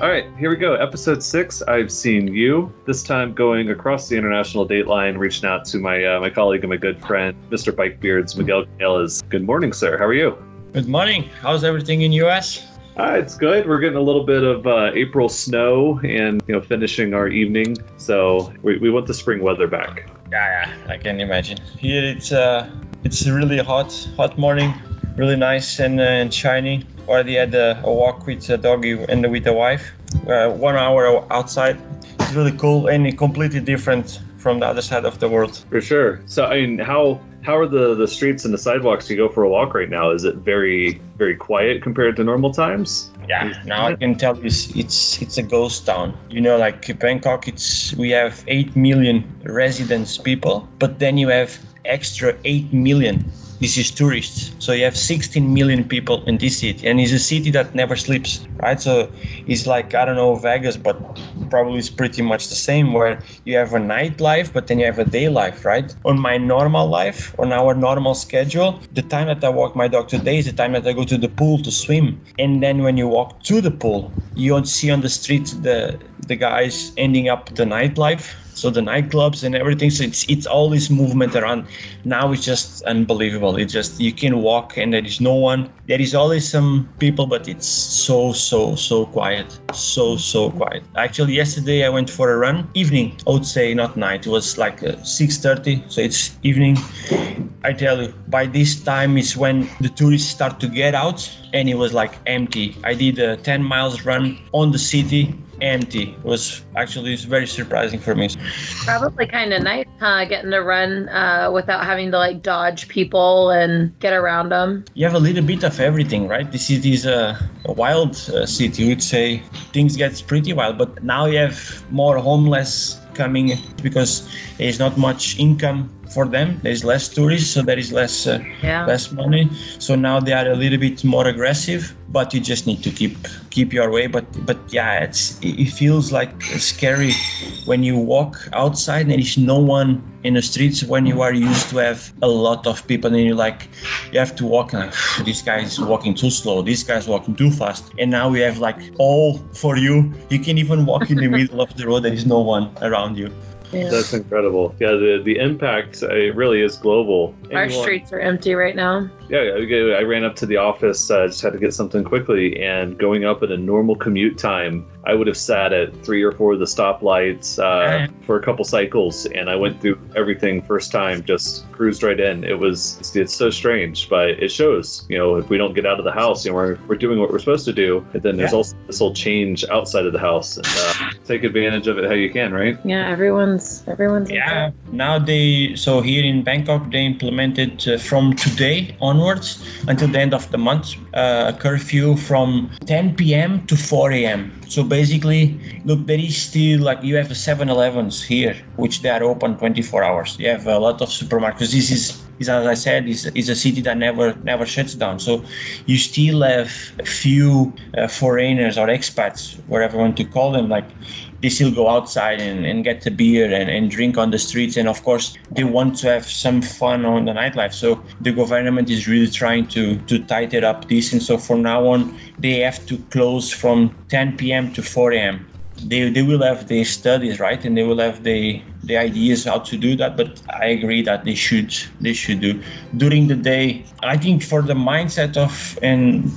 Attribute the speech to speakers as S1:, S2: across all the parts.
S1: All right, here we go. Episode six. I've seen you. This time going across the international date line, reaching out to my uh, my colleague and my good friend, Mr. Bikebeards, Miguel Canales. Good morning, sir. How are you?
S2: Good morning. How's everything in US?
S1: Uh, it's good. We're getting a little bit of uh, April snow and you know finishing our evening, so we, we want the spring weather back.
S2: Yeah, yeah, I can imagine. Here it's uh, it's really hot, hot morning, really nice and, uh, and shiny. Already had a, a walk with a doggy and with the wife. Uh, one hour outside. It's really cool and completely different from the other side of the world.
S1: For sure. So I mean, how how are the the streets and the sidewalks you go for a walk right now? Is it very very quiet compared to normal times?
S2: Yeah, now I can tell you it's it's, it's a ghost town. You know, like Bangkok, it's we have eight million residents people, but then you have extra eight million this is tourists. So you have 16 million people in this city, and it's a city that never sleeps, right? So it's like I don't know Vegas, but probably is pretty much the same, where you have a nightlife, but then you have a day life, right? On my normal life, on our normal schedule, the time that I walk my dog today is the time that I go to the pool to swim, and then when you walk to the pool, you don't see on the street the the guys ending up the nightlife. So the nightclubs and everything so it's it's all this movement around. Now it's just unbelievable. It's just you can walk and there is no one. There is always some people but it's so so so quiet. So so quiet. Actually yesterday i went for a run. Evening i would say not night it was like 6.30 uh, so it's evening. I tell you by this time is when the tourists start to get out and it was like empty. I did a 10 miles run on the city empty. It was actually very surprising for me.
S3: Probably kind of nice, huh? Getting to run uh, without having to like dodge people and get around them.
S2: You have a little bit of everything, right? this city is a, a wild uh, city. You'd say things get pretty wild, but now you have more homeless coming because there's not much income for them. There's less tourists, so there is less uh, yeah. less money. So now they are a little bit more aggressive, but you just need to keep keep your way. But but yeah, it's it feels like scary when you walk outside and there is no one in the streets when you are used to have a lot of people and you like you have to walk and like, this guy is walking too slow this guy's walking too fast and now we have like all for you you can even walk in the middle of the road there is no one around you
S1: yeah. That's incredible. Yeah, the the impact uh, it really is global.
S3: Our Anyone, streets are empty right now.
S1: Yeah, I ran up to the office, uh, just had to get something quickly, and going up at a normal commute time, I would have sat at three or four of the stoplights uh, for a couple cycles, and I went through everything first time, just cruised right in. It was it's, it's, so strange, but it shows. You know, if we don't get out of the house, you know, we're, we're doing what we're supposed to do, and then there's yeah. also this whole change outside of the house. And, uh, take advantage of it how you can, right?
S3: Yeah, everyone's everyone's.
S2: Yeah. Now they so here in Bangkok they implemented uh, from today onwards until the end of the month uh, a curfew from 10 p.m. to 4 a.m. So basically, look, there is still like you have 7-Elevens here, which they are open 24 hours. You have a lot of supermarkets. This is, is as I said, is, is a city that never never shuts down. So you still have a few uh, foreigners or expats, whatever you want to call them, like they still go outside and, and get a beer and, and drink on the streets. And of course, they want to have some fun on the nightlife. So the government is really trying to, to tighten up this. And so from now on, they have to close from 10 p.m. to 4 a.m. They, they will have the studies, right? And they will have the, the ideas how to do that. But I agree that they should they should do during the day. I think for the mindset of and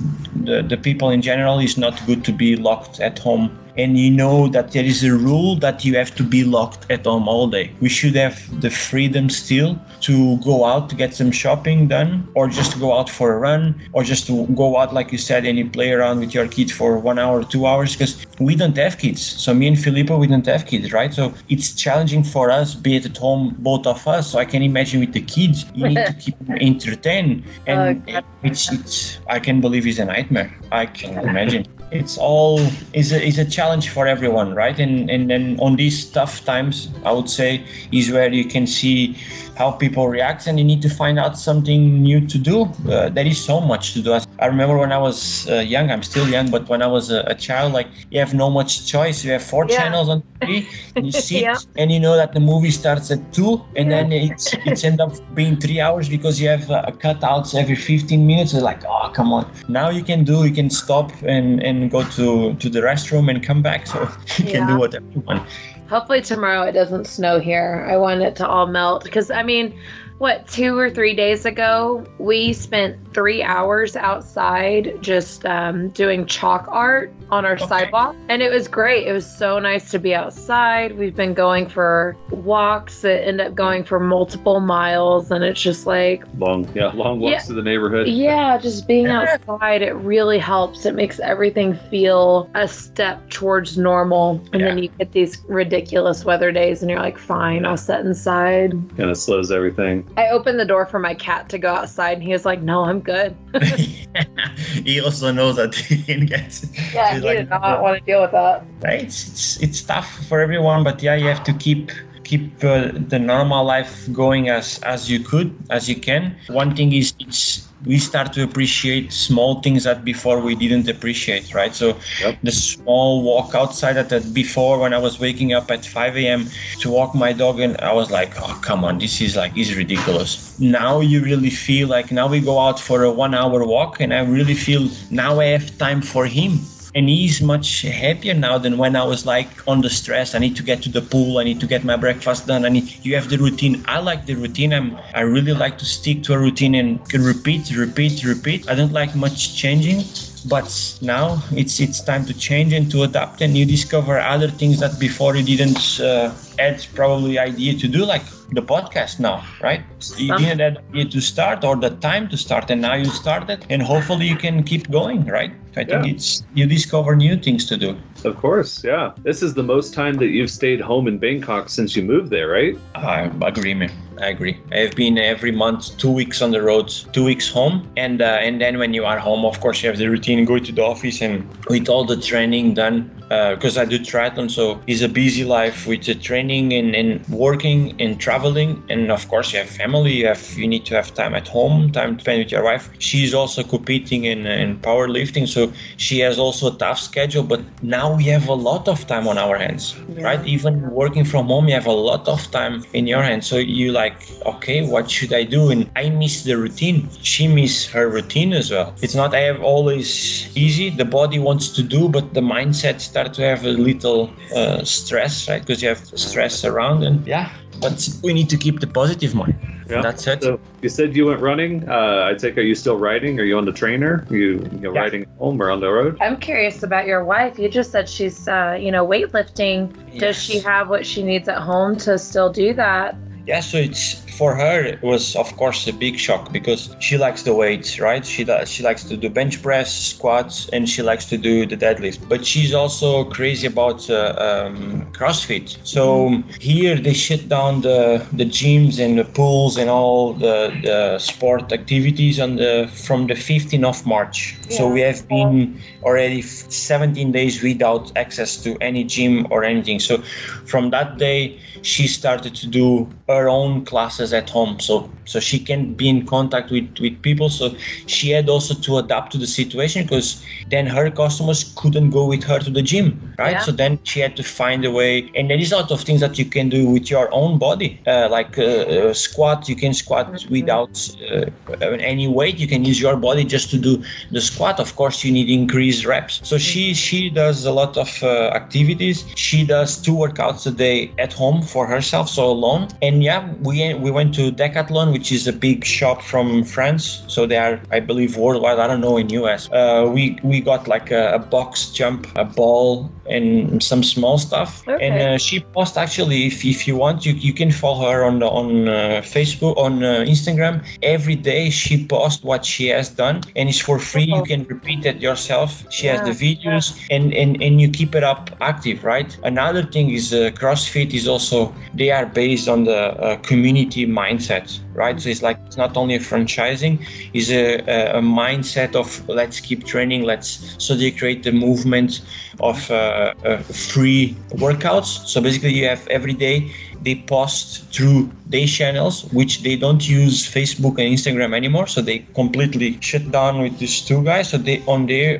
S2: the, the people in general, it's not good to be locked at home and you know that there is a rule that you have to be locked at home all day. We should have the freedom still to go out to get some shopping done, or just to go out for a run, or just to go out, like you said, and you play around with your kids for one hour, two hours, because we don't have kids. So me and Filippo, we don't have kids, right? So it's challenging for us, be it at home, both of us. So I can imagine with the kids, you need to keep them entertained, and oh, okay. it's, it's I can believe it's a nightmare. I can imagine it's all is a, is a challenge for everyone right? And and then on these tough times i would say is where you can see how people react and you need to find out something new to do. Uh, there is so much to do. I remember when i was uh, young i'm still young but when i was a, a, child like you have no much choice. You have four yeah. channels on tv and you sit yeah. and you know that the movie starts at two and then it's it's end up being three hours because you have uh, cutouts every 15 minutes. It's like oh come on. Now you can do you can stop and and can go to to the restroom and come back, so you can do whatever you want.
S3: Hopefully tomorrow it doesn't snow here. I want it to all melt because I mean, what two or three days ago we spent three hours outside just um, doing chalk art on our okay. sidewalk and it was great it was so nice to be outside we've been going for walks that end up going for multiple miles and it's just like
S1: long yeah long walks yeah, to the neighborhood
S3: yeah just being outside it really helps it makes everything feel a step towards normal and yeah. then you get these ridiculous weather days and you're like fine i'll sit inside
S1: kind of slows everything
S3: I opened the door for my cat to go outside, and he was like, "No, I'm good."
S2: he also knows that he can get.
S3: Yeah, he like, did not want to deal with that.
S2: Right, it's, it's it's tough for everyone, but yeah, you have to keep keep uh, the normal life going as as you could as you can. One thing is it's we start to appreciate small things that before we didn't appreciate right? So yep. the small walk outside that, that before when i was waking up at 5 a.m to walk my dog and i was like oh come on this is like is ridiculous. Now you really feel like now we go out for a one hour walk and i really feel now i have time for him and he's much happier now than when I was like on the stress. I need to get to the pool. I need to get my breakfast done. I need you have the routine. I like the routine. I'm I really like to stick to a routine and can repeat, repeat, repeat. I don't like much changing but now it's it's time to change and to adapt and you discover other things that before you didn't uh, had probably idea to do like the podcast now right? You um, didn't have to start or the time to start and now you started and hopefully you can keep going right? I yeah. think it's you discover new things to do.
S1: Of course yeah. This is the most time that you've stayed home in bangkok since you moved there right?
S2: I agree man I agree. I've been every month two weeks on the road, two weeks home, and uh, and then when you are home, of course, you have the routine, go to the office, and with all the training done, because uh, I do triathlon, so it's a busy life with the training and, and working and traveling, and of course you have family. You have you need to have time at home, time to spend with your wife. She's also competing in in powerlifting, so she has also a tough schedule. But now we have a lot of time on our hands, yeah. right? Even working from home, you have a lot of time in your hands. So you like, okay, what should I do? And I miss the routine. She miss her routine as well. It's not I have always easy. The body wants to do, but the mindset start to have a little uh, stress, right? Because you have stress around, and yeah, but we need to keep the positive mind. Yeah. That's it. So
S1: you said you went running. Uh, I take. Are you still riding? Are you on the trainer? Are you, you know, yeah. riding home or on the road?
S3: I'm curious about your wife. You just said she's, uh, you know, weightlifting. Yes. Does she have what she needs at home to still do that?
S2: Yeah. So it's for her it was of course a big shock because she likes the weights right? She does she likes to do bench press squats and she likes to do the deadlift. But she's also crazy about uh, um, crossfit. So here they shut down the the gyms and the pools and all the, the sport activities on the from the 15th of march. Yeah. so we have been already 17 days without access to any gym or anything. So from that day she started to do her own classes at home so so she can be in contact with with people. So she had also to adapt to the situation because then her customers couldn't go with her to the gym right? Yeah. so then she had to find a way and there is a lot of things that you can do with your own body uh, like uh, uh, squat. You can squat mm-hmm. without uh, any weight. You can use your body just to do the squat. Of course you need increased reps. So she she does a lot of uh, activities. She does two workouts a day at home for herself so alone. And yeah we we went to decathlon which is a big shop from france. So they are i believe worldwide. I don't know in us uh, we we got like a, a, box jump a ball and some small stuff. Okay. and uh, she posts actually if, if you want you, you can follow her on the, on uh, facebook on uh, instagram. Every day she posts what she has done and it's for free. You can repeat it yourself. She yeah. has the videos yeah. and, and and you keep it up active right? Another thing is uh, crossfit is also they are based on the uh, community mindset right? So it's like it's not only a franchising it's a, a, mindset of let's keep training let's so they create the movement of uh, uh, free workouts so basically you have every day they post through their channels, which they don't use Facebook and Instagram anymore. So they completely shut down with these two guys. So they on their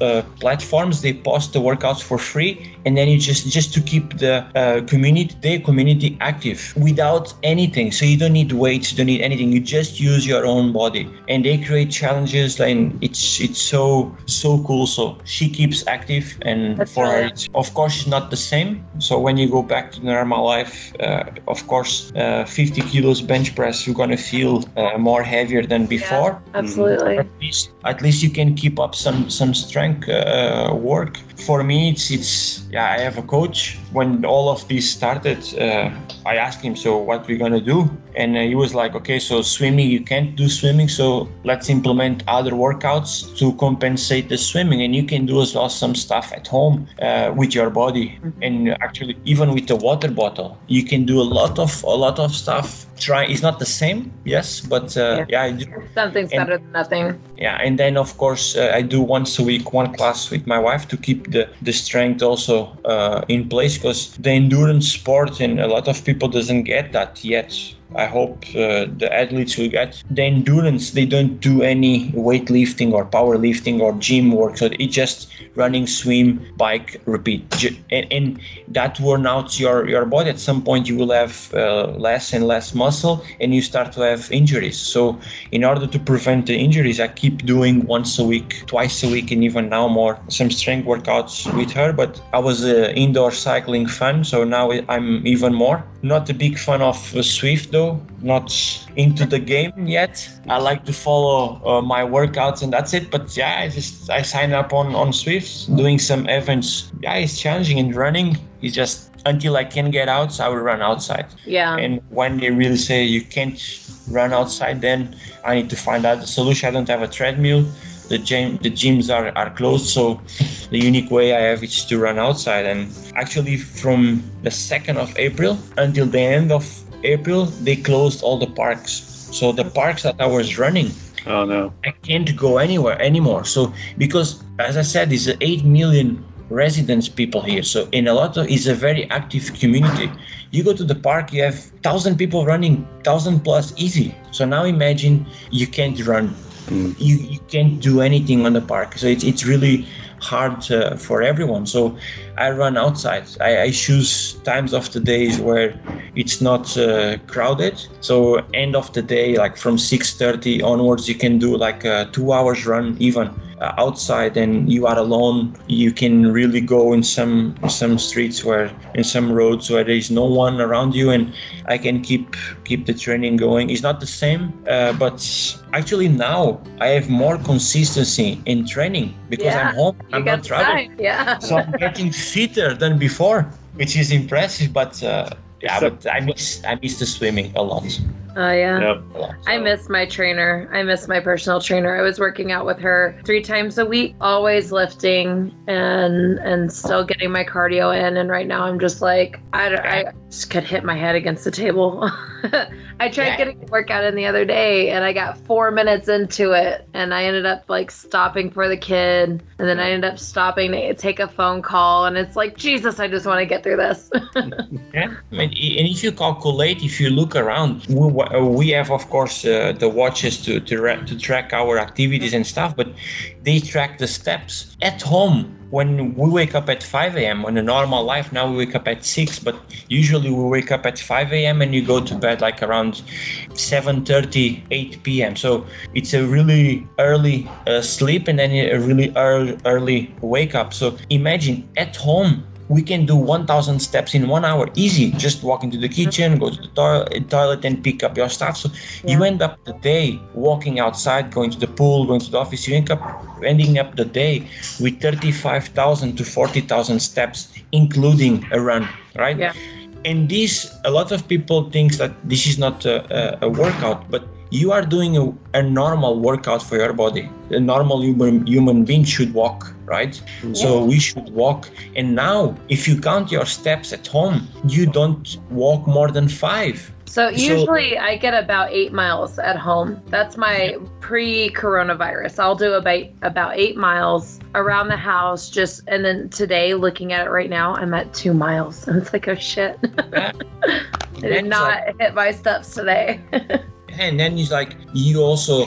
S2: uh, platforms they post the workouts for free, and then you just just to keep the uh, community their community active without anything. So you don't need weights, you don't need anything. You just use your own body, and they create challenges, and it's it's so so cool. So she keeps active, and
S3: That's
S2: for
S3: right.
S2: of course not the same. So when you go back to normal life, uh, of course, uh, 50 kilos bench press, you're gonna feel uh, more heavier than before.
S3: Absolutely.
S2: At least, at least you can keep up some some strength uh, work. For me, it's it's yeah. I have a coach. When all of this started, uh, I asked him, so what we're gonna do? And uh, he was like, okay, so swimming you can't do swimming, so let's implement other workouts to compensate the swimming, and you can do as well some stuff at home uh, with your body, and actually even with the water bottle, you can do a lot of a lot of stuff. Try it's not the same, yes, but uh, yeah, I do
S3: Something's
S2: And-
S3: better than nothing.
S2: yeah and then of course uh, i do once a week one class with my wife to keep the the strength also uh, in place because the endurance sport and a lot of people doesn't get that yet i hope uh, the athletes will get the endurance. They don't do any weightlifting or powerlifting or gym work. So it's just running swim bike repeat. And, and that worn out your your body. At some point you will have uh, less and less muscle and you start to have injuries. So in order to prevent the injuries i keep doing once a week twice a week and even now more some strength workouts with her. But i was an indoor cycling fan so now i'm even more. Not a big fan of Zwift though not into the game yet. I like to follow uh, my workouts and that's it but yeah i just i sign up on on Zwift doing some events. Yeah it's challenging and running. Is just until i can get out so i will run outside.
S3: Yeah.
S2: and when they really say you can't run outside then i need to find out the solution. I don't have a treadmill. The gym the gyms are, are closed so the unique way i have is to run outside. And actually from the 2nd of april until the end of april they closed all the parks so the parks that i was running
S1: Oh no.
S2: I can't go anywhere anymore. So because as I said, it's 8 million residents people here. So in a lot of it's a very active community. You go to the park, you have thousand people running, thousand plus easy. So now imagine you can't run.
S1: Mm.
S2: You, you can't do anything on the park. So it's, it's really hard uh, for everyone. So I run outside. I, I choose times of the days where it's not uh, crowded. So end of the day, like from 6:30 onwards, you can do like a two hours run even uh, outside, and you are alone. You can really go in some some streets where in some roads where there is no one around you, and I can keep keep the training going. It's not the same, uh, but actually now I have more consistency in training because
S3: Yeah,
S2: I'm home.
S3: You
S2: I'm not traveling
S3: time. Yeah.
S2: so I'm getting fitter than before, which is impressive. But uh, yeah,
S1: Except-
S2: but I miss I miss the swimming a lot.
S3: Oh yeah.
S1: Yep.
S2: A.
S3: I miss my trainer. I miss my personal trainer. I was working out with her three times a week, always lifting and and still getting my cardio in. And right now I'm just like I, don't- I just could hit my head against the table. I tried
S2: Yeah.
S3: getting a workout in the other day and I got four minutes into it and I ended up like stopping for the kid and then I ended up stopping to take a phone call and it's like Jesus, I just want to get through this.
S2: Yeah, I mean, and if you calculate, if you look around, we, wa- we have of course uh, the watches to to, ra- to track our activities and stuff, but they track the steps at home. When we wake up at 5 a.m. on a normal life, now we wake up at 6, but usually we wake up at 5 a.m. and you go to bed like around 7:30, 8 p.m. So it's a really early uh, sleep and then a really early, early wake up. So imagine at home we can do 1000 steps in one hour. Easy. Just walk into the kitchen go to the toilet, eh, toilet and pick up your stuff. So you end up the day walking outside going to the pool going to the office. You end up ending up the day with 35000 to 40000 steps including a run right?
S3: Yeah.
S2: and this a lot of people think that this is not a, a, a workout but you are doing a, a normal workout for your body a normal human, human being should walk right mm-hmm. so we should walk and now if you count your steps at home you don't walk more than five
S3: So
S2: So-
S3: usually I get about eight miles at home. That's my pre-coronavirus. I'll do about about eight miles around the house. Just and then today, looking at it right now, I'm at two miles. And it's like, oh shit. I did not like, hit my steps today.
S2: and then it's like you also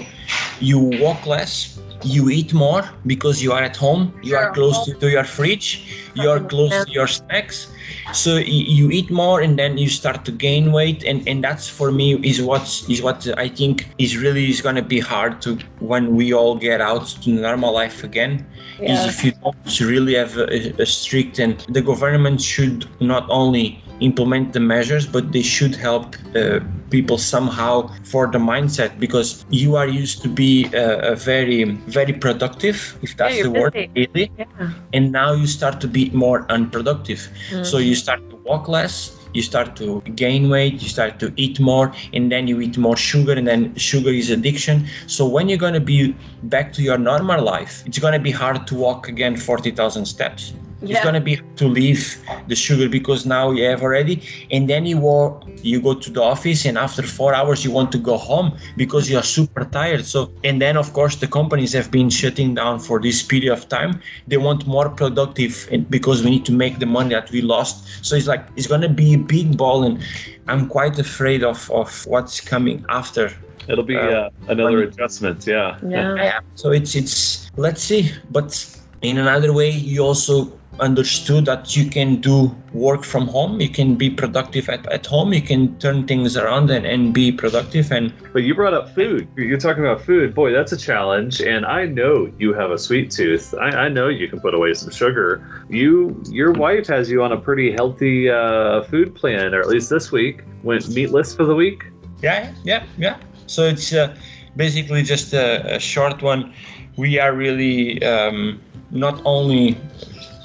S2: you walk less you eat more because you are at home you sure. are close to, to, your fridge you are close to your snacks so you eat more and then you start to gain weight and, and that's for me is what is what i think is really is going to be hard to when we all get out to normal life again yeah. is if you don't really have a, a strict and the government should not only implement the measures, but they should help uh, people somehow for the mindset because you are used to be uh, a very very productive, if that's
S3: yeah,
S2: the word, really,
S3: yeah.
S2: and now you start to be more unproductive. Mm-hmm. So you start to walk less. You start to gain weight, you start to eat more, and then you eat more sugar, and then sugar is addiction. So, when you're gonna be back to your normal life, it's gonna be hard to walk again 40,000 steps yeah. it's gonna be to leave the sugar because now you have already and then you walk you go to the office and after four hours you want to go home because you are super tired so and then of course the companies have been shutting down for this period of time they want more productive and because we need to make the money that we lost so it's like it's gonna be a big ball and i'm quite afraid of of what's coming after
S1: It'll be uh, uh, another adjustment, yeah.
S3: yeah.
S2: So it's it's let's see, but in another way, you also understood that you can do work from home you can be productive at, at home you can turn things around and, and be productive and
S1: but you brought up food. You're talking about food. Boy that's a challenge. And i know you have a sweet tooth. I, I know you can put away some sugar. You your wife has you on a pretty healthy uh, food plan or at least this week. Went meatless for the week?
S2: Yeah yeah yeah. So it's uh, basically just a, a, short one. We are really um, not only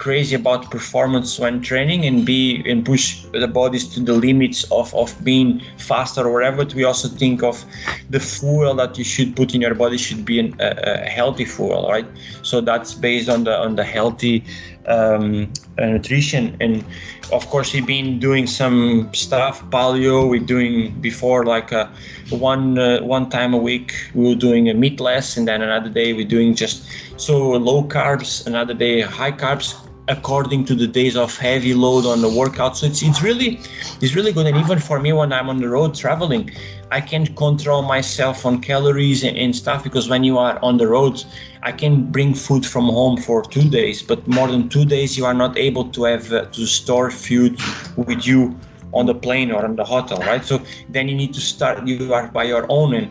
S2: crazy about performance when training and be and push the bodies to the limits of, of being faster or whatever but we also think of the fuel that you should put in your body should be an, a, a, healthy fuel right? So that's based on the on the healthy um, uh, nutrition. And of course we've been doing some stuff paleo we're doing before like a one uh, one time a week we were doing a meatless and then another day we're doing just so low carbs another day high carbs according to the days of heavy load on the workout. So it's, it's really it's really good. And even for me when I'm on the road traveling, I can control myself on calories and, and stuff because when you are on the road, I can bring food from home for two days, but more than two days you are not able to have uh, to store food with you on the plane or on the hotel, right? So then you need to start. You are by your own, and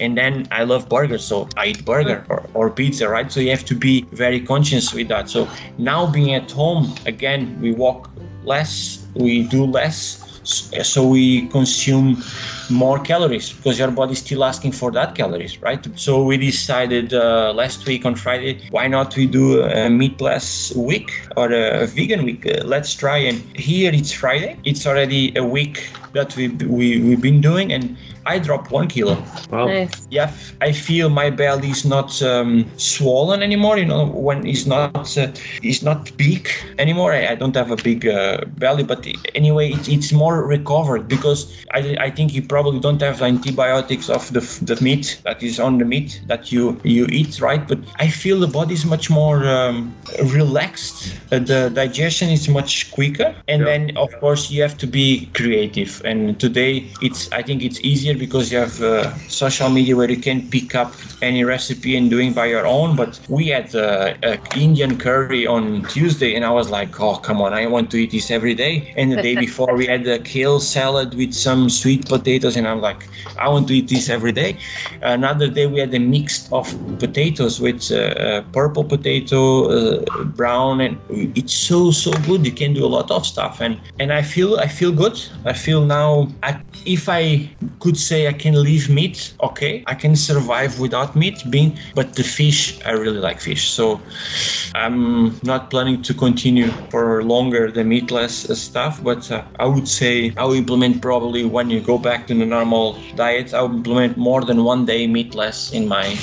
S2: and then I love burgers, so I eat burger or, or pizza, right? So you have to be very conscious with that. So now being at home again, we walk less, we do less so we consume more calories because your body is still asking for that calories right? So we decided uh, last week on friday why not we do a meatless week or a vegan week? Uh, let's try and here it's friday. It's already a week that we, we we've been doing and I dropped one kilo.
S3: Wow. Nice.
S2: Yeah, I feel my belly is not um, swollen anymore. You know, when it's not uh, it's not big anymore. I, I don't have a big uh, belly, but anyway, it, it's more recovered because I, I think you probably don't have antibiotics of the, the meat that is on the meat that you you eat, right? But I feel the body is much more um, relaxed. Uh, the digestion is much quicker, and yeah. then of course you have to be creative. And today it's I think it's easier easier because you have uh, social media where you can pick up any recipe and doing by your own. But we had uh, Indian curry on Tuesday, and I was like, oh come on, I want to eat this every day. And the day before we had a kale salad with some sweet potatoes, and I'm like, I want to eat this every day. Another day we had a mix of potatoes with uh, uh purple potato, uh, brown, and it's so so good. You can do a lot of stuff, and and I feel I feel good. I feel now I, if I could say I can leave meat, okay, I can survive without meat, being, but the fish, I really like fish. So I'm not planning to continue for longer the meatless stuff, but uh, I would say I will implement probably when you go back to the normal diet, I will implement more than one day meatless in my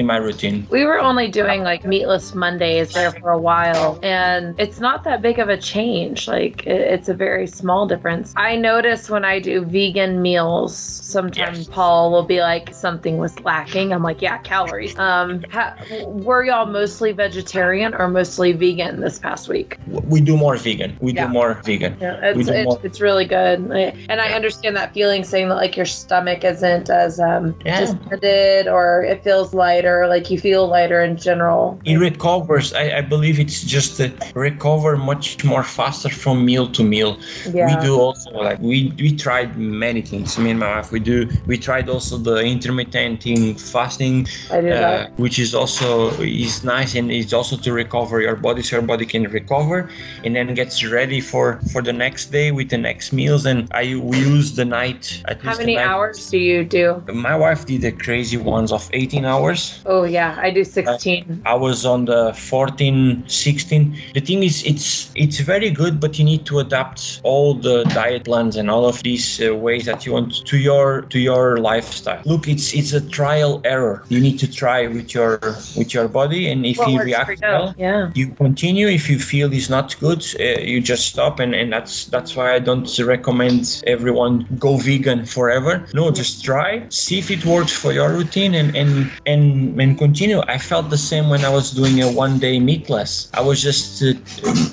S2: in my routine.
S3: We were only doing like meatless Mondays there for a while, and it's not that big of a change. Like it's a very small difference. I notice when I do vegan meals, sometimes
S2: Yes.
S3: Paul will be like, something was lacking. I'm like, yeah, calories. Um, ha- were y'all mostly vegetarian or mostly vegan this past week?
S2: We do more vegan. We
S3: Yeah.
S2: do more vegan.
S3: Yeah, it's, it's,
S2: more-
S3: it's really good. And I understand that feeling saying that like your stomach isn't as um,
S2: Yeah.
S3: distended or it feels lighter, like you feel lighter in general.
S2: It recovers. I, I believe it's just that recover much more faster from meal to meal.
S3: Yeah.
S2: We do also like we we tried many things. Me and my wife we do. We tried also the intermittent fasting, uh, which is also is nice and it's also to recover your body so your body can recover and then gets ready for for the next day with the next meals. And I we use the night. At
S3: How many hours do you do?
S2: My wife did the crazy ones of 18 hours.
S3: Oh yeah, I do 16.
S2: I was on the 14, 16. The thing is, it's it's very good, but you need to adapt all the diet plans and all of these uh, ways that you want to your to your lifestyle. Look, it's it's a trial error. You need to try with your with your body, and if
S3: What
S2: you
S3: works
S2: react well,
S3: Yeah.
S2: you continue. If you feel it's not good, uh, you just stop, and, and that's that's why I don't recommend everyone go vegan forever. No, just try, see if it works for your routine, and and and and continue. I felt the same when I was doing a one day meatless. I was just uh,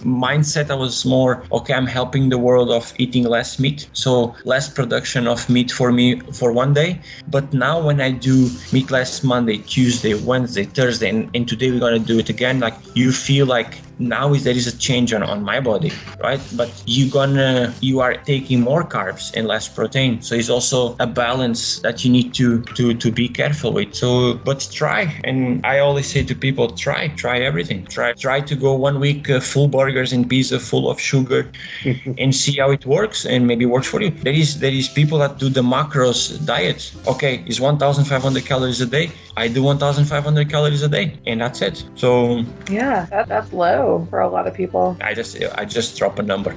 S2: mindset. I was more okay. I'm helping the world of eating less meat, so less production of meat for me for one day. But now when I do meatless Monday, Tuesday, Wednesday, Thursday, and, and today we're gonna do it again, like you feel like now is there is a change on, on my body right? But you gonna you are taking more carbs and less protein. So it's also a balance that you need to to to be careful with. So but try. And i always say to people try try everything. Try try to go one week uh, full burgers and pizza full of sugar and see how it works and maybe works for you. There is there is people that do the macros diet okay it's 1500 calories a day i do 1500 calories a day and that's it so
S3: Yeah, that, that's low for a lot of people.
S2: I just I just drop a number.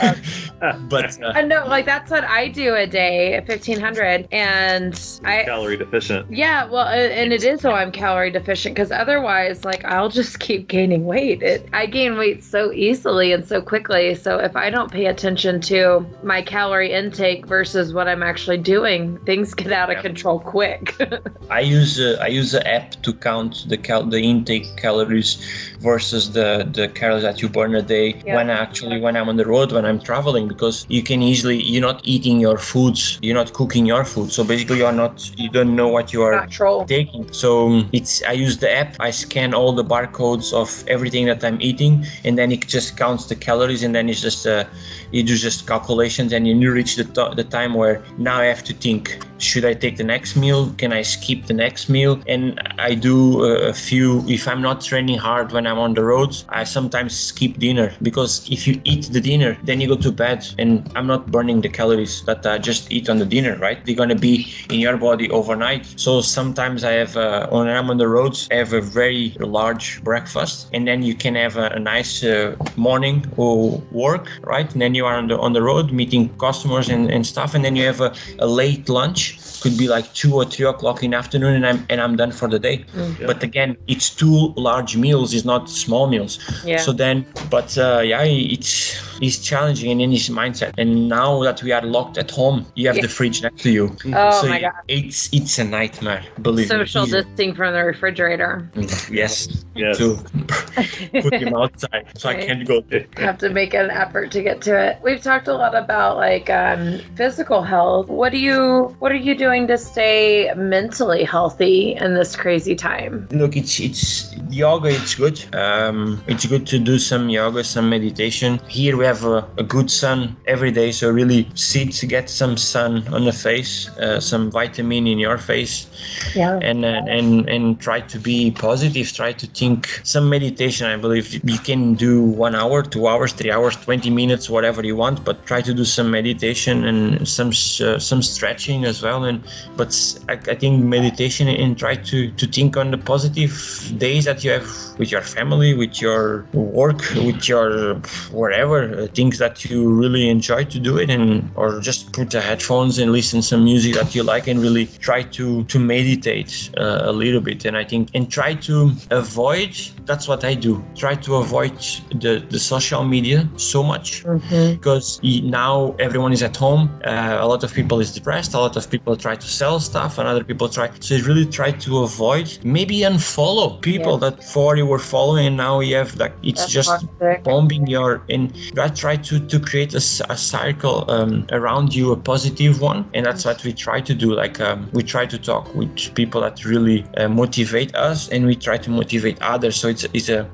S2: but uh,
S3: I know, like that's what I do a day at 1500, and I.
S1: Calorie deficient.
S3: Yeah, well, and it is so I'm calorie deficient because otherwise, like, I'll just keep gaining weight. It, I gain weight so easily and so quickly. So if I don't pay attention to my calorie intake versus what I'm actually doing, things get out of control quick.
S2: I use uh, I use the app to count the cal- the intake calories versus the the calories that you burn a day
S3: Yeah.
S2: when actually when I'm on the road when I'm traveling because you can easily you're not eating your foods you're not cooking your food so basically you're not you don't know what you are
S3: Natural.
S2: taking. So um, it's I use the app. I scan all the barcodes of everything that I'm eating, and then it just counts the calories, and then it's just uh, you do just calculations, and you reach the to- the time where now I have to think: should I take the next meal? Can I skip the next meal? And I do a few. If I'm not training hard when I'm on the roads, I sometimes skip dinner because if you eat the dinner, then you go to bed, and I'm not burning the calories that I just eat on the dinner, right? They're gonna be in your body overnight. So sometimes I have uh, when I'm on the roads, I have a very large breakfast, and then you can have a, a nice uh, morning or work, right? And then you are on the on the road meeting customers and, and stuff, and then you have a, a late lunch. Could be like two or three o'clock in the afternoon, and I'm and I'm done for the day.
S1: Yeah.
S2: But again, it's two large meals, it's not small meals.
S3: Yeah.
S2: So then, but uh, yeah, it's it's challenging and in his mindset. And now that we are locked at home, you have
S3: Yeah.
S2: the fridge next to you.
S3: Oh
S2: so
S3: my god.
S2: it's it's a nightmare. Believe
S3: Social
S2: me. Easy.
S3: distancing from the refrigerator.
S2: Yes.
S1: Yes.
S2: To put him outside, so I can't go. there.
S3: have to make an effort to get to it. We've talked a lot about like um, physical health. What do you what are you doing to stay mentally healthy in this crazy time?
S2: Look, it's it's yoga. It's good. Um, it's good to do some yoga, some meditation. Here we have a, a good sun every day, so really sit, get some sun on the face, uh, some vitamin in your face,
S3: Yeah.
S2: and uh, and and try to be positive. Try to think. Some meditation. I believe you can do one hour, two hours, three hours, twenty minutes, whatever you want. But try to do some meditation and some uh, some stretching as well. Well. And but I, I think meditation and try to to think on the positive days that you have with your family, with your work, with your whatever uh, things that you really enjoy to do it, and or just put the headphones and listen some music that you like, and really try to to meditate uh, a little bit. And I think and try to avoid. That's what I do. Try to avoid the the social media so much mm-hmm. because now everyone is at home. Uh, a lot of people is depressed. A lot of people try to sell stuff, and other people try. So really try to avoid maybe unfollow people yeah. that before you were following, and now you have like it's That's just bombing your. And I try to to create a, a cycle um, around you, a positive one, and that's what we try to do. Like um, we try to talk with people that really uh, motivate us, and we try to motivate others. So it's it's a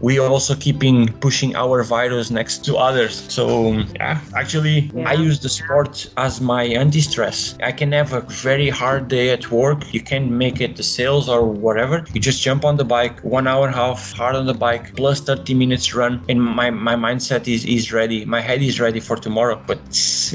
S2: we also keeping pushing our virus next to others. So yeah, actually, yeah. I use the sport as my anti-stress. I can have a very hard day at work. You can't make it the sales or whatever. You just jump on the bike, one hour half hard on the bike, plus 30 minutes run, and my my mindset is is ready. My head is ready for tomorrow. But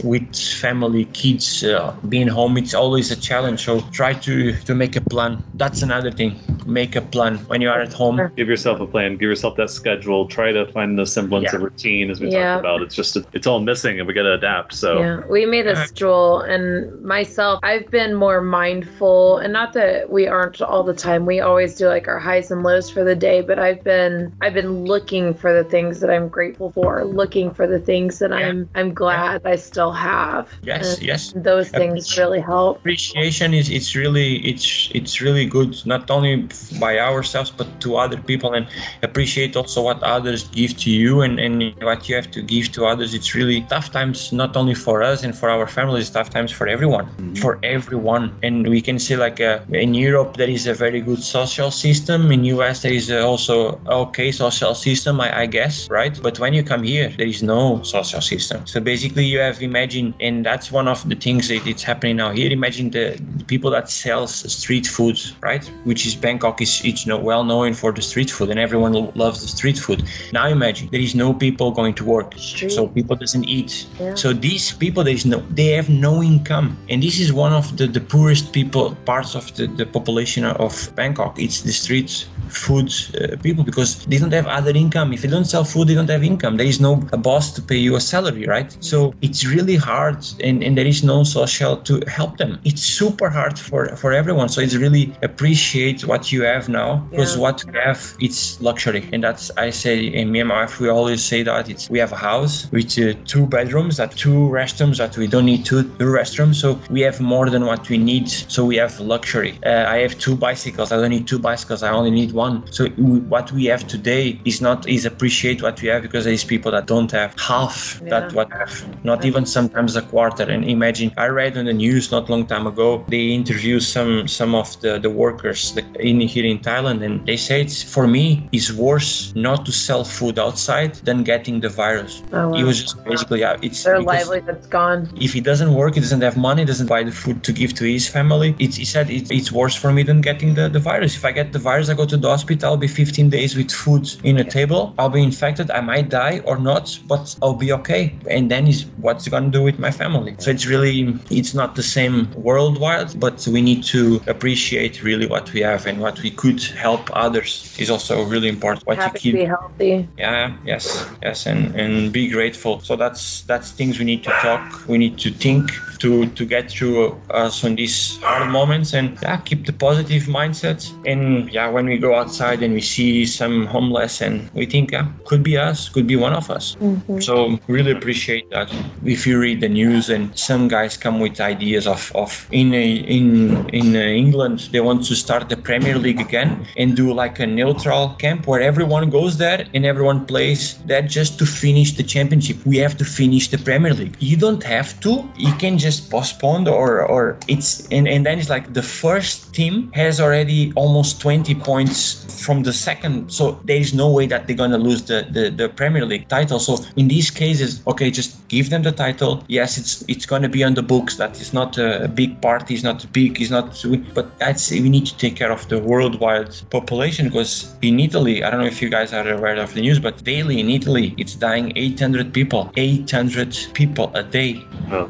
S2: with family, kids, uh, being home, it's always a challenge. So try to to make a plan. That's another thing. Make a plan when you are at home.
S1: Give yourself a plan. Give yourself that schedule. Try to find the semblance yeah. of routine as we yeah. talked about. It's just it's all missing, and we got to adapt. So
S3: yeah, we made a schedule, and myself, I've been more mindful, and not that we aren't all the time. We always do like our highs and lows for the day, but I've been I've been looking for the things that I'm grateful for, looking for the things that yeah. I'm I'm glad I still have.
S2: Yes, and yes.
S3: Those things really help.
S2: Appreciation is it's really it's it's really good not only by ourselves but to other people and appreciate also what others give to you and, and what you have to give to others. It's really tough times not only for us and for our families, tough times for everyone, mm-hmm. for everyone. And we can see like uh, in Europe there is a very good social system. In US there is also okay social system, I, I guess, right? But when you come here, there is no social system. So basically you have imagine, and that's one of the things that it's happening now here. Imagine the, the people that sells street food, right? Which is Bangkok is it's you know, well known for the street food, and everyone loves the street food. Now imagine there is no people going to work, street. so people doesn't eat. Yeah. So these people there is no they have no income, and this is one of the, the poorest people parts of the, the population of Bangkok. It's the street food uh, people because they don't have other income. If they don't sell food, they don't have income. There is no boss to pay you a salary, right? So it's really hard, and, and there is no social to help them. It's super hard for for everyone. So it's really appreciate what you have now because yeah. what we have it's luxury, and that's I say in me and my wife we always say that it's we have a house with uh, two bedrooms, that two restrooms that we don't need two, two restrooms, so we have more than what we need. So we have luxury. Uh, I have two bicycles. I don't need two bicycles. I only need one. So what we have today is not is appreciate what we have because there's people that don't have half yeah. that what have, not even sometimes a quarter. And imagine I read on the news not long time ago they interviewed some some of the the workers in here in Thailand and they say it's for me it's worse not to sell food outside than getting the virus. Oh, wow. It was just basically yeah, it's
S3: their livelihood's gone.
S2: If it doesn't work, it doesn't have money, doesn't buy the food to give to his family. It's, he said it, it's worse for me than getting the, the virus. If I get the virus, I go to the hospital, I'll be 15 days with food in a table. I'll be infected. I might die or not, but I'll be okay. And then is what's gonna do with my family? So it's really it's not the same worldwide, but we need to appreciate really what we have and what we could help others is also really important. What
S3: Happy you keep, to be healthy.
S2: Yeah. Yes. Yes. And and be grateful. So that's that's things we need to talk. We need to think to to get through us on these hard moments and yeah, keep the positive mindset. And yeah, when we go outside and we see some homeless and we think yeah, could be us, could be one of us. Mm-hmm. So really appreciate that. If you read the news and some guys come with ideas of, of in a, in in uh, England they want to start the Premier League again and do like a neutral camp where everyone goes there and everyone plays that just to finish the championship. We have to finish the Premier League. You don't have to. You can just postpone or or it's and, and then it's like the first team has already almost 20 points from the second. So there is no way that they're gonna lose the, the, the Premier League title. So in these cases, okay, just give them the title. Yes, it's it's gonna be on the books. That is not a big party. It's not big. It's not. But that's we need to take care of the worldwide population because in Italy, I don't know if you guys are aware of the news, but daily in Italy, it's dying 800 people. 800 people a day.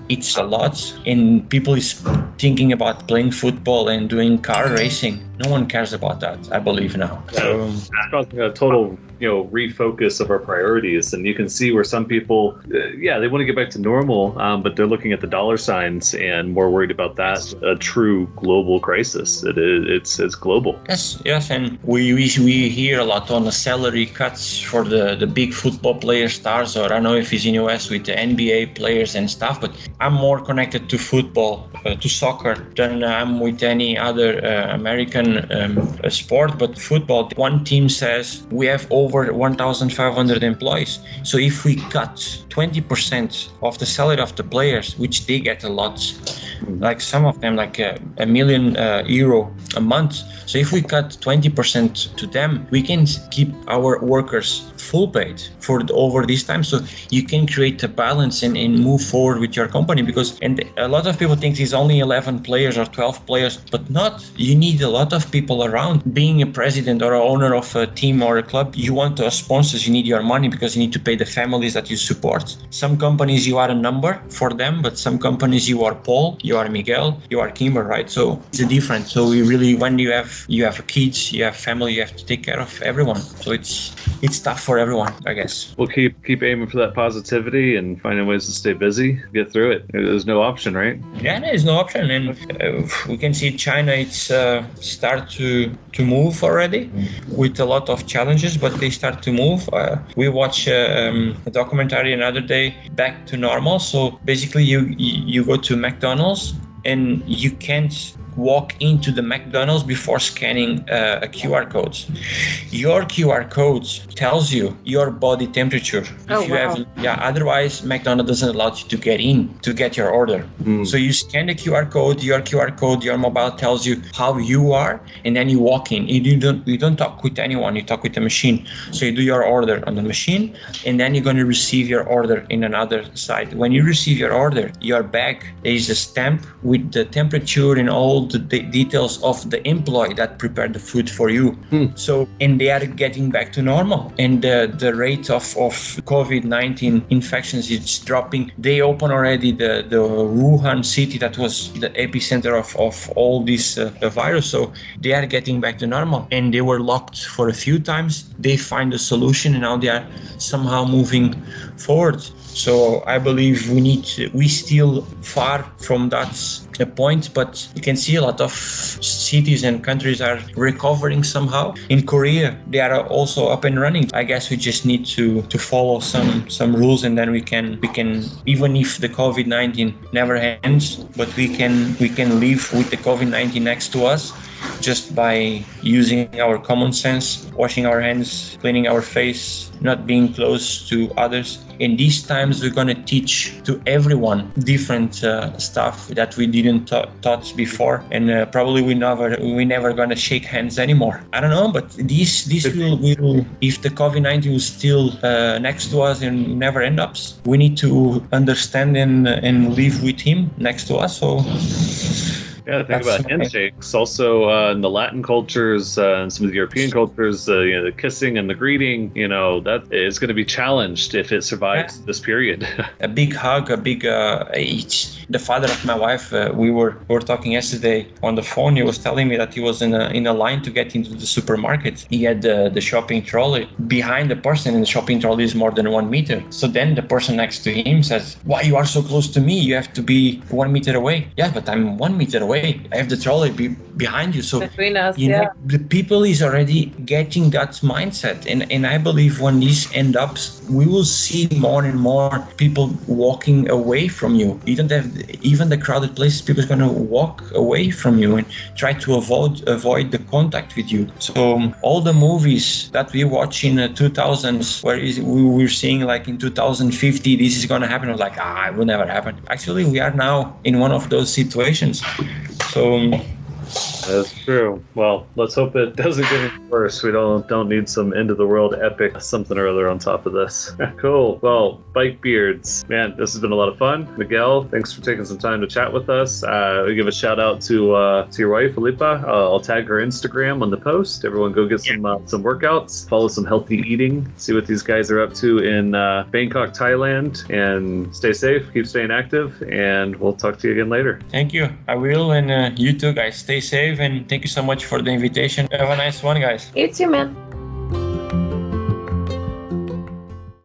S2: It's a lot, and people is thinking about playing football and doing car racing. No one cares about that, I believe now. So,
S1: it's causing a total you know refocus of our priorities and you can see where some people uh, yeah they want to get back to normal um, but they're looking at the dollar signs and more worried about that a true global crisis it is it's it's global
S2: yes yes and we, we we hear a lot on the salary cuts for the the big football player stars or i don't know if it's in the us with the nba players and stuff but i'm more connected to football uh, to soccer than i'm with any other uh, american um, sport but football one team says we have over over 1,500 employees. So if we cut 20% of the salary of the players, which they get a lot, like some of them, like a, a million uh, euro a month. So if we cut 20% to them, we can keep our workers full paid for the, over this time. So you can create a balance and, and move forward with your company because, and a lot of people think it's only 11 players or 12 players, but not. You need a lot of people around. Being a president or a owner of a team or a club, you want sponsors, you need your money because you need to pay the families that you support. Some companies you are a number for them, but some companies you are Paul, you are Miguel, you are Kimber, right? So it's a different. So we really, when you have you have kids, you have family, you have to take care of everyone. So it's it's tough for everyone, I guess.
S1: We'll keep keep aiming for that positivity and finding ways to stay busy, get through it. There's no option, right?
S2: Yeah, there's no option, and we can see China. It's uh, start to to move already with a lot of challenges, but they start to move. Uh, we watch uh, um, a documentary another day, Back to Normal. So basically, you you go to McDonald's and you can't walk into the McDonald's before scanning uh, a QR code. Your QR code tells you your body temperature.
S3: Oh, if you wow. have
S2: yeah, otherwise McDonald's doesn't allow you to get in to get your order. Mm. So you scan the QR code, your QR code, your mobile tells you how you are, and then you walk in. You don't you don't talk with anyone, you talk with the machine. So you do your order on the machine, and then you're gonna receive your order in another side. When you receive your order, your bag there is a stamp with the temperature and all the de- details of the employee that prepared the food for you. Hmm. So, and they are getting back to normal. And the, the rate of, of COVID 19 infections is dropping. They open already the, the Wuhan city that was the epicenter of, of all this uh, virus. So, they are getting back to normal. And they were locked for a few times. They find a solution and now they are somehow moving forward. So I believe we need we still far from that point, but you can see a lot of cities and countries are recovering somehow. In Korea, they are also up and running. I guess we just need to to follow some some rules, and then we can we can even if the COVID nineteen never ends, but we can we can live with the COVID nineteen next to us just by using our common sense, washing our hands, cleaning our face, not being close to others. In these times, we're gonna teach to everyone different uh, stuff that we didn't ta- taught before, and uh, probably we never we never gonna shake hands anymore. I don't know, but this this will will if the COVID nineteen is still uh, next to us and never end up, we need to understand and and live with him next to us. So
S1: yeah, think about handshakes. Also, uh, in the Latin cultures uh, and some of the European cultures, uh, you know, the kissing and the greeting, you know, that is going to be challenged if it survives yeah. this period.
S2: a big hug, a big. Uh, each, the father of my wife, uh, we were we were talking yesterday on the phone. He was telling me that he was in a in a line to get into the supermarket. He had the, the shopping trolley behind the person, and the shopping trolley is more than one meter. So then the person next to him says, "Why you are so close to me? You have to be one meter away." Yeah, but I'm one meter away way. I have the trolley be behind you. So
S3: between us,
S2: you
S3: yeah.
S2: know, the people is already getting that mindset, and and I believe when this end up, we will see more and more people walking away from you. You don't have even the crowded places. People are gonna walk away from you and try to avoid avoid the contact with you. So um, all the movies that we watch in the 2000s, where is, we were seeing like in 2050, this is gonna happen. I was like, ah, it will never happen. Actually, we are now in one of those situations so um,
S1: That's true. Well, let's hope it doesn't get any worse. We don't don't need some end of the world epic something or other on top of this. cool. Well, bike beards, man, this has been a lot of fun. Miguel, thanks for taking some time to chat with us. Uh, we give a shout out to uh, to your wife, Felipa. Uh, I'll tag her Instagram on the post. Everyone, go get some uh, some workouts, follow some healthy eating, see what these guys are up to in uh, Bangkok, Thailand, and stay safe, keep staying active, and we'll talk to you again later.
S2: Thank you. I will, and uh, you too, guys. Stay safe, and thank you so much for the invitation. Have a nice one, guys.
S3: You too, man.